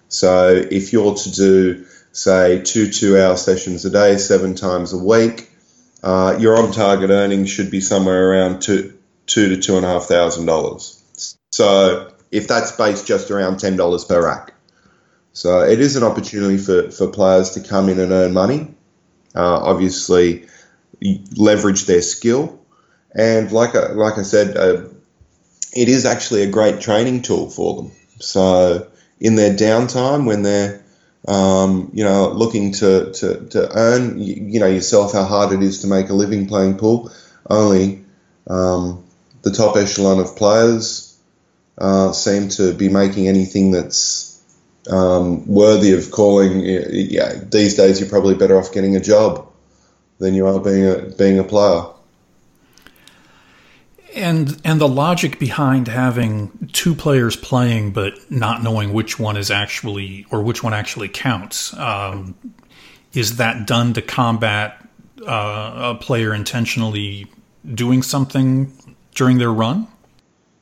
Speaker 3: So if you're to do, say, two two-hour sessions a day, seven times a week, uh, your on-target earnings should be somewhere around two, two to two and a half thousand dollars. So if that's based just around ten dollars per rack, so it is an opportunity for, for players to come in and earn money. Uh, obviously, leverage their skill, and like I, like I said, uh, it is actually a great training tool for them. So in their downtime, when they're um, you know looking to, to, to earn you, you, know yourself how hard it is to make a living playing pool, only um, the top echelon of players uh, seem to be making anything that's um, worthy of calling. Yeah, these days you're probably better off getting a job than you are being a being a player.
Speaker 1: And and the logic behind having two players playing but not knowing which one is actually or which one actually counts um, is that done to combat uh, a player intentionally doing something during their run?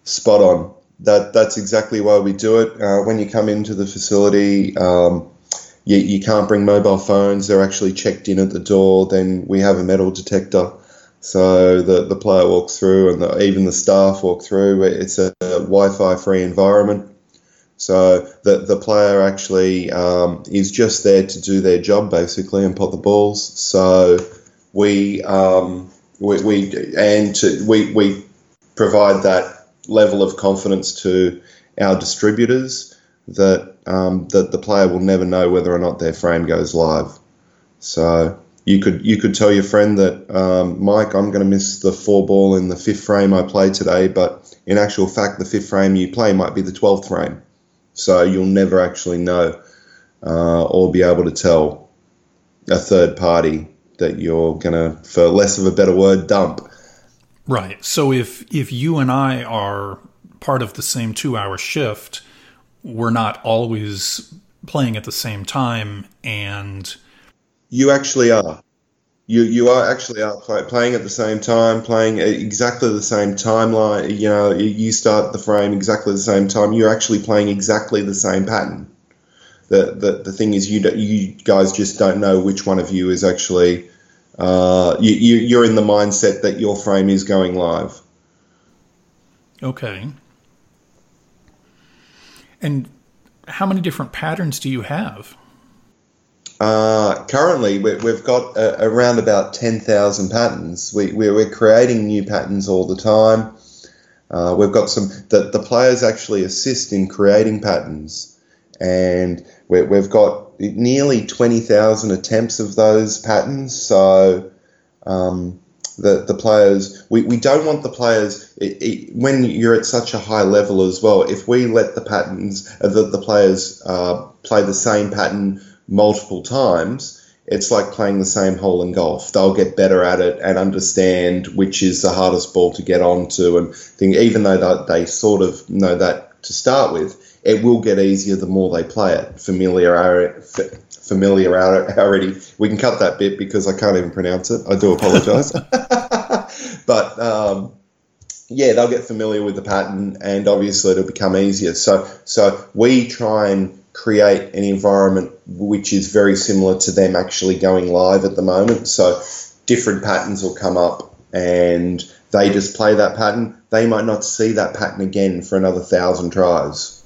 Speaker 3: Spot on. That that's exactly why we do it. Uh, when you come into the facility, um, you, you can't bring mobile phones. They're actually checked in at the door. Then we have a metal detector. So the, the player walks through and the, even the staff walk through. It's a, a Wi-Fi free environment. So the, the player actually um, is just there to do their job basically and pot the balls. So we um, we, we and to, we we provide that level of confidence to our distributors that um, that the player will never know whether or not their frame goes live. So you could you could tell your friend that um, Mike, I'm going to miss the four ball in the fifth frame I play today, but in actual fact, the fifth frame you play might be the twelfth frame. So you'll never actually know uh, or be able to tell a third party that you're going to, for less of a better word, dump.
Speaker 1: Right. So if if you and I are part of the same two hour shift, we're not always playing at the same time and
Speaker 3: you actually are. You you are actually are play, playing at the same time playing exactly the same timeline you know you start the frame exactly the same time you're actually playing exactly the same pattern. The the, the thing is you you guys just don't know which one of you is actually uh, you, you you're in the mindset that your frame is going live.
Speaker 1: Okay and how many different patterns do you have?
Speaker 3: Uh, currently, we, have got uh, around about 10,000 patterns. We, we're, creating new patterns all the time. Uh, we've got some, the, the players actually assist in creating patterns. And we have got nearly 20,000 attempts of those patterns. So, um, the, the players, we, we don't want the players, it, it, when you're at such a high level as well, if we let the patterns, uh, the, the players uh, play the same pattern multiple times, it's like playing the same hole in golf. They'll get better at it and understand which is the hardest ball to get onto. And think, even though they, they sort of know that to start with, it will get easier the more they play it. Familiarity, already. We can cut that bit because I can't even pronounce it. I do apologise. but um, yeah, they'll get familiar with the pattern, and obviously it'll become easier. So so we try and create an environment which is very similar to them actually going live at the moment. So different patterns will come up and they just play that pattern. They might not see that pattern again for another thousand tries.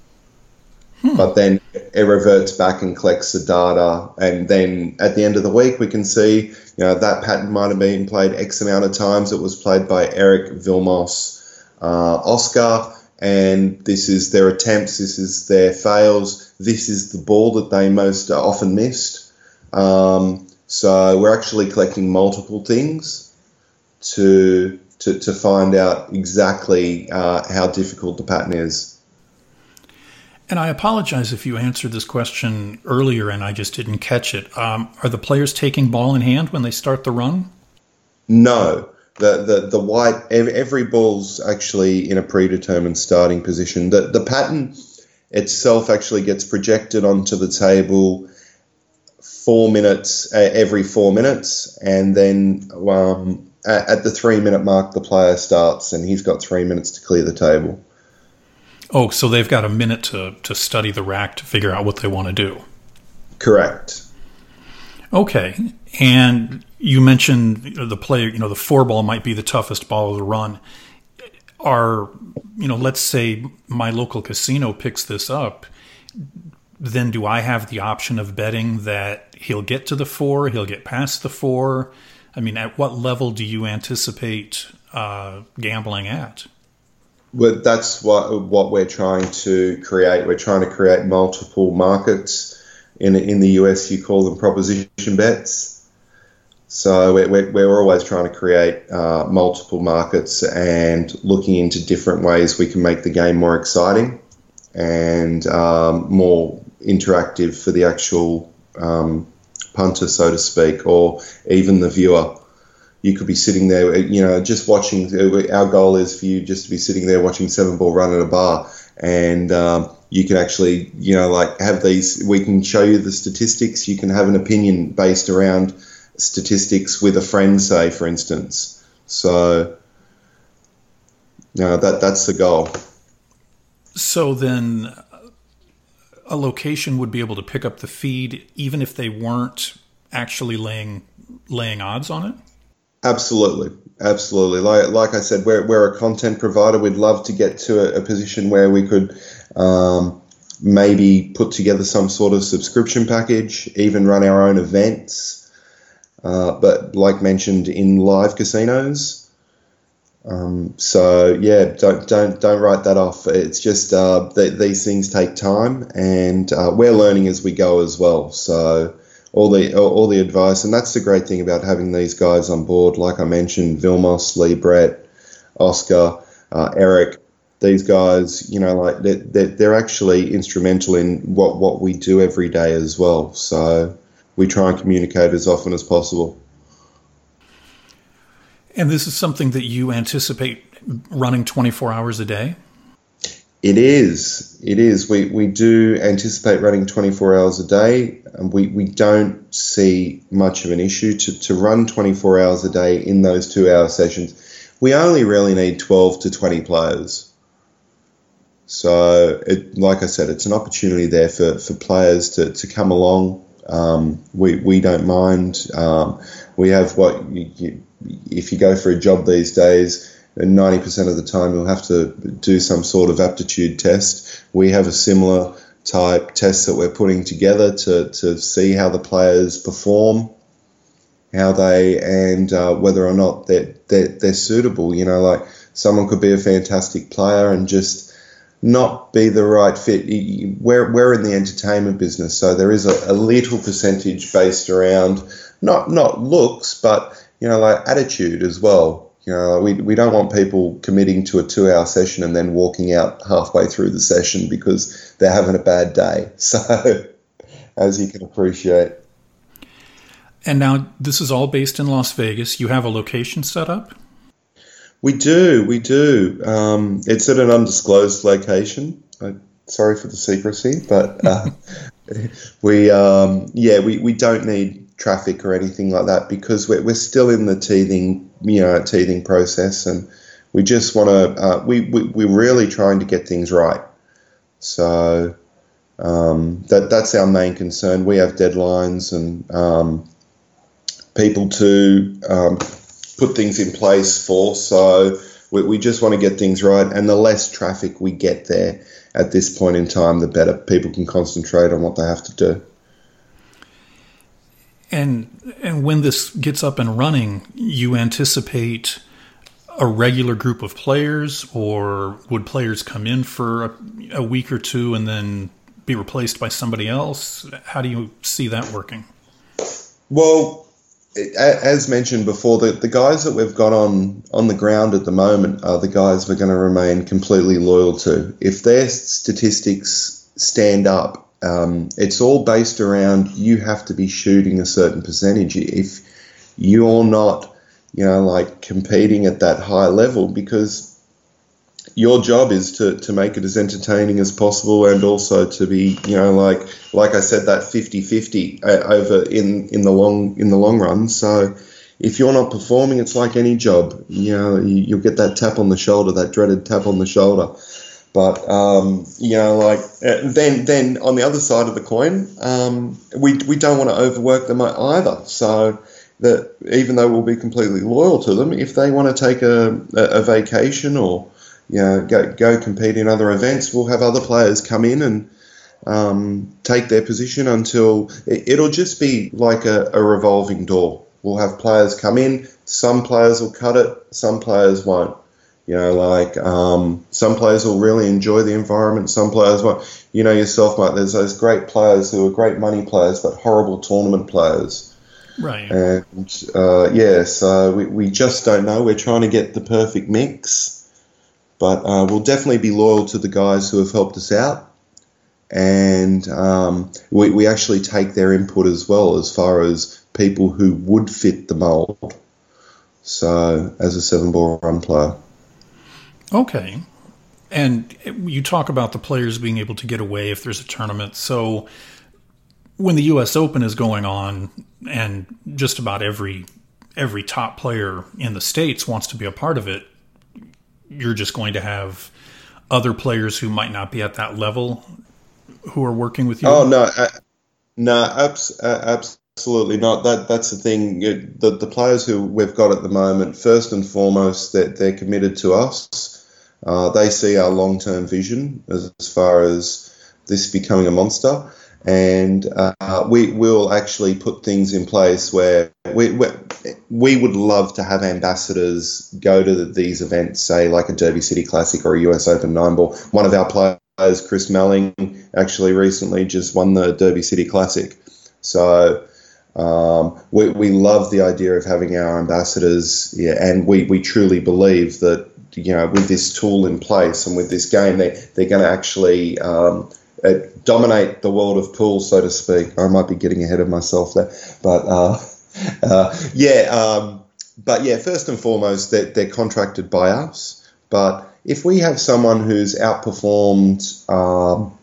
Speaker 3: Hmm. But then it reverts back and collects the data, and then at the end of the week, we can see, you know, that pattern might have been played X amount of times. It was played by Eric Vilmos uh, Oscar, and this is their attempts, this is their fails, this is the ball that they most often missed. Um, so we're actually collecting multiple things to to, to find out exactly uh, how difficult the pattern is.
Speaker 1: And I apologize if you answered this question earlier and I just didn't catch it. Um, are the players taking ball in hand when they start the run?
Speaker 3: No. The, the, the white, every ball's actually in a predetermined starting position. The, the pattern itself actually gets projected onto the table four minutes, uh, every four minutes, and then um, at, at the three minute mark, the player starts and he's got three minutes to clear the table.
Speaker 1: Oh, so they've got a minute to, to study the rack to figure out what they want to do.
Speaker 3: Correct.
Speaker 1: Okay. And you mentioned the player, you know, the four ball might be the toughest ball of the run. Are, you know, let's say my local casino picks this up, then do I have the option of betting that he'll get to the four, he'll get past the four? I mean, at what level do you anticipate uh, gambling at?
Speaker 3: Well, that's what what we're trying to create. We're trying to create multiple markets. In in the US, you call them proposition bets. So we're, we're always trying to create uh, multiple markets and looking into different ways we can make the game more exciting and um, more interactive for the actual um, punter, so to speak, or even the viewer. You could be sitting there, you know, just watching. Our goal is for you just to be sitting there watching seven ball run at a bar, and um, you can actually, you know, like have these. We can show you the statistics. You can have an opinion based around statistics with a friend, say, for instance. So, you know, that that's the goal.
Speaker 1: So then a location would be able to pick up the feed even if they weren't actually laying laying odds on it?
Speaker 3: Absolutely, absolutely. Like like I said, we're we're a content provider. We'd love to get to a, a position where we could um, maybe put together some sort of subscription package, even run our own events. Uh, but like mentioned in live casinos, um, so yeah, don't don't don't write that off. It's just uh, th- these things take time, and uh, we're learning as we go as well. So all the all the advice, and that's the great thing about having these guys on board. Like I mentioned, Vilmos, Lee, Brett, Oscar, uh, Eric. These guys, you know, like they're, they're actually instrumental in what what we do every day as well. So we try and communicate as often as possible.
Speaker 1: And this is something that you anticipate running 24 hours a day?
Speaker 3: It is. It is. We, we do anticipate running 24 hours a day. And we, we don't see much of an issue to, to run 24 hours a day in those two hour sessions. We only really need 12 to 20 players. So, it, like I said, it's an opportunity there for, for players to, to come along. Um, we, we don't mind. Um, we have what you, you if you go for a job these days, 90% of the time you'll have to do some sort of aptitude test. We have a similar type test that we're putting together to, to see how the players perform, how they, and uh, whether or not they're, they're, they're suitable. You know, like someone could be a fantastic player and just not be the right fit. We're, we're in the entertainment business, so there is a, a little percentage based around not not looks, but you know, like attitude as well. You know, we, we don't want people committing to a two hour session and then walking out halfway through the session because they're having a bad day. So, as you can appreciate.
Speaker 1: And now this is all based in Las Vegas. You have a location set up?
Speaker 3: We do, we do. Um, it's at an undisclosed location. I, sorry for the secrecy, but uh, we, um, yeah, we, we don't need traffic or anything like that because we're, we're still in the teething, you know, teething process, and we just want to. Uh, we, we we're really trying to get things right. So um, that that's our main concern. We have deadlines and um, people to um, put things in place for. So we, we just want to get things right, and the less traffic we get there at this point in time, the better people can concentrate on what they have to do.
Speaker 1: And and when this gets up and running, you anticipate a regular group of players, or would players come in for a, a week or two and then be replaced by somebody else? How do you see that working?
Speaker 3: Well, as mentioned before, the, the guys that we've got on, on the ground at the moment are the guys we're going to remain completely loyal to. If their statistics stand up, um, it's all based around you have to be shooting a certain percentage. If you're not, you know, like competing at that high level, because your job is to, to make it as entertaining as possible and also to be you know like like I said that 50-50 uh, over in, in the long in the long run so if you're not performing it's like any job you know you, will get that tap on the shoulder that dreaded tap on the shoulder but um, you know like uh, then then on the other side of the coin um, we, we don't want to overwork them either so that even though we'll be completely loyal to them if they want to take a, a, vacation or you know, go, go compete in other events. We'll have other players come in and um, take their position until it, will just be like a, a, revolving door. We'll have players come in. Some players will cut it. Some players won't. You know, like um, some players will really enjoy the environment. Some players won't. You know yourself, mate. There's those great players who are great money players, but horrible tournament players.
Speaker 1: Right.
Speaker 3: And uh, yeah, so we, we just don't know. We're trying to get the perfect mix. But uh, we'll definitely be loyal to the guys who have helped us out. And um, we, we actually take their input as well as far as people who would fit the mold. So, as a seven ball run player.
Speaker 1: Okay. And you talk about the players being able to get away if there's a tournament. So, when the U.S. Open is going on, and just about every every top player in the states wants to be a part of it, you're just going to have other players who might not be at that level who are working with you?
Speaker 3: Oh no, uh, no, abs- absolutely not. That that's the thing. The the players who we've got at the moment, first and foremost, that they're, they're committed to us. Uh, they see our long term vision as, as far as this becoming a monster and uh, we will actually put things in place where we, we, we would love to have ambassadors go to these events, say like a Derby City Classic or a US Open nine ball. One of our players, Chris Melling, actually recently just won the Derby City Classic. So um, we, we love the idea of having our ambassadors, yeah, and we, we truly believe that you know with this tool in place and with this game, they they're going to actually um, uh, dominate the world of pool, so to speak. I might be getting ahead of myself there, but uh, uh, yeah, um, but yeah. First and foremost, they're, they're, contracted by us. But if we have someone who's outperformed, um,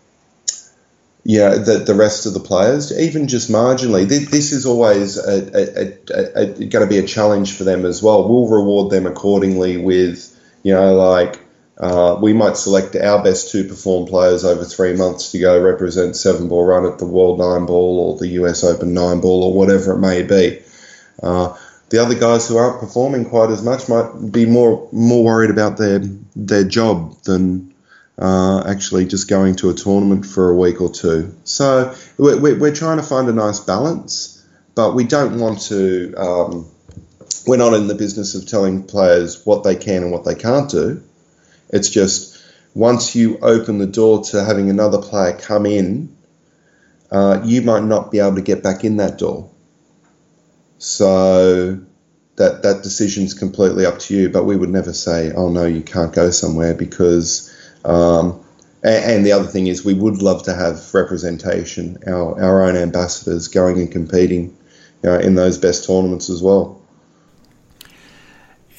Speaker 3: know, the, the rest of the players, even just marginally, th- this is always a, a, a, going to be a challenge for them as well. We'll reward them accordingly with, you know, like uh, we might select our best two perform players over three months to go represent seven ball run at the World Nine Ball or the US Open Nine Ball or whatever it may be. Uh, the other guys who aren't performing quite as much might be more more worried about their their job than uh, actually just going to a tournament for a week or two. So we're, we're trying to find a nice balance, but we don't want to. Um, we're not in the business of telling players what they can and what they can't do. It's just once you open the door to having another player come in, uh, you might not be able to get back in that door. So that that decision's completely up to you. But we would never say, "Oh no, you can't go somewhere," because. Um, and, the other thing is, we would love to have representation, our, our own ambassadors going and competing you know, in those best tournaments as well.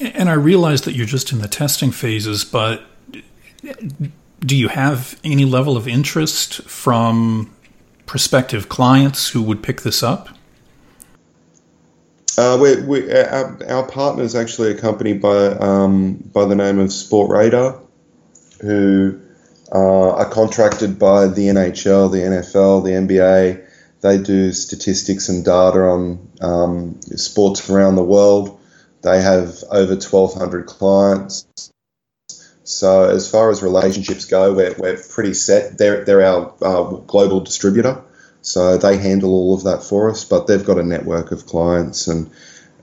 Speaker 1: And I realize that you're just in the testing phases, but do you have any level of interest from prospective clients who would pick this up?
Speaker 3: Uh, we, we, our, our, partner is actually a company by um, by the name of Sportradar, who uh, are contracted by the NHL, the NFL, the NBA. They do statistics and data on um, sports around the world. They have over 1,200 clients. So as far as relationships go, we're, we're pretty set. They're, they're our uh, global distributor, so they handle all of that for us. But they've got a network of clients, and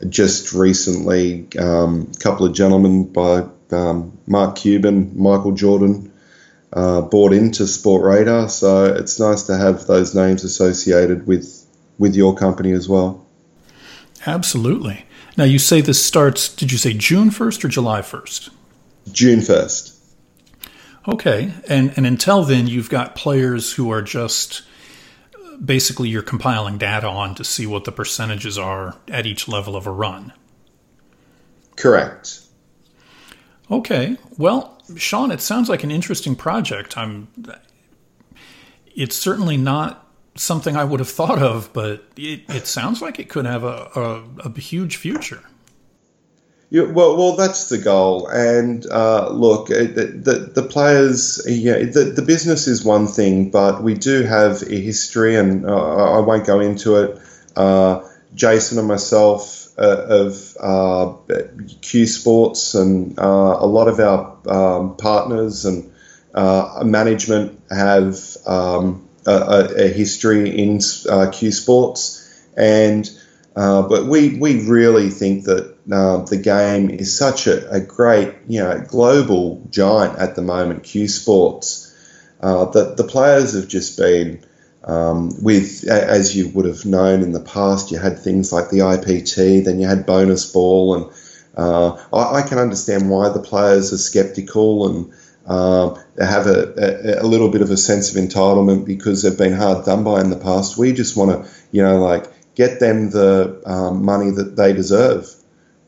Speaker 3: just recently, um, a couple of gentlemen by um, Mark Cuban, Michael Jordan, uh, bought into Sportradar. So it's nice to have those names associated with with your company as well.
Speaker 1: Absolutely. Now you say this starts. Did you say June first or July first?
Speaker 3: June first.
Speaker 1: Okay, and and until then, you've got players who are just basically you're compiling data on to see what the percentages are at each level of a run.
Speaker 3: Correct.
Speaker 1: Okay. Well, Shawn, it sounds like an interesting project. I'm it's certainly not something I would have thought of, but it, it sounds like it could have a, a, a huge future.
Speaker 3: Yeah, well, well, that's the goal. And uh, look, the, the, the players, yeah, the, the business is one thing, but we do have a history, and uh, I won't go into it. Uh, Jason and myself uh, of uh, Cue Sports and uh, a lot of our um, partners and management have um, a, a, history in Cue Sports, and but we we really think that uh, the game is such a, a, great, you know, global giant at the moment, Cue Sports, uh, that the players have just been um, with, as you would have known in the past, you had things like the IPT, then you had bonus ball, and uh, I, I, can understand why the players are skeptical and uh, have a, a, a, little bit of a sense of entitlement because they've been hard done by in the past. We just want to, you know, like get them the um, money that they deserve.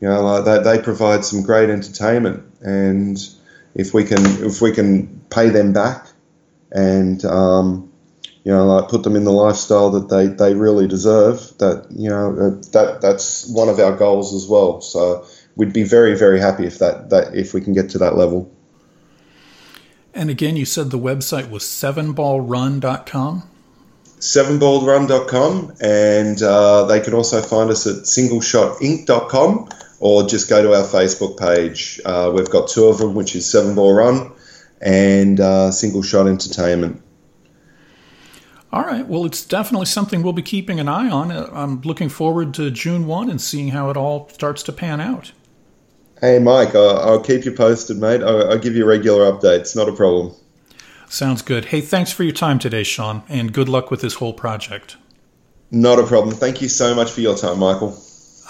Speaker 3: You know, like they, they provide some great entertainment, and if we can if we can pay them back, and um, you know, like put them in the lifestyle that they, they really deserve, that you know that that's one of our goals as well. So we'd be very very happy if that, that if we can get to that level.
Speaker 1: And again, you said the website was sevenballrun.com?
Speaker 3: Sevenballrun.com, and uh, they can also find us at singleshotinc.com or just go to our Facebook page. Uh, we've got two of them, which is Seven Ball Run and uh, Single Shot Entertainment.
Speaker 1: All right. Well, it's definitely something we'll be keeping an eye on. Uh, I'm looking forward to June 1 and seeing how it all starts to pan out.
Speaker 3: Hey, Mike, I'll, I'll keep you posted, mate. I'll, I'll give you regular updates. Not a problem.
Speaker 1: Sounds good. Hey, thanks for your time today, Shawn, and good luck with this whole project.
Speaker 3: Not a problem. Thank you so much for your time, Michael.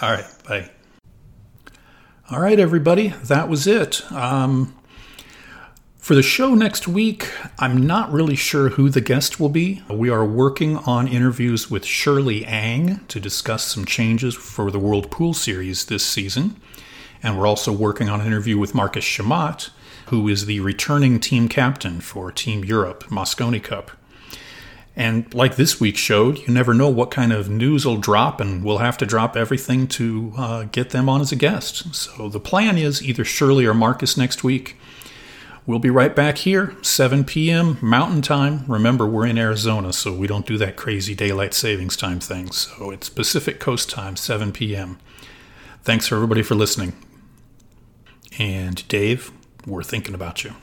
Speaker 1: All right. Bye. All right, everybody, that was it. Um, for the show next week, I'm not really sure who the guest will be. We are working on interviews with Shirley Ang to discuss some changes for the World Pool Series this season. And we're also working on an interview with Marcus Chamat, who is the returning team captain for Team Europe Mosconi Cup. And like this week showed, you never know what kind of news will drop, and we'll have to drop everything to uh, get them on as a guest. So the plan is either Shirley or Marcus next week. We'll be right back here, 7 p.m. Mountain Time. Remember, we're in Arizona, so we don't do that crazy daylight savings time thing. So it's Pacific Coast time, 7 p.m. Thanks everybody for listening. And Dave, we're thinking about you.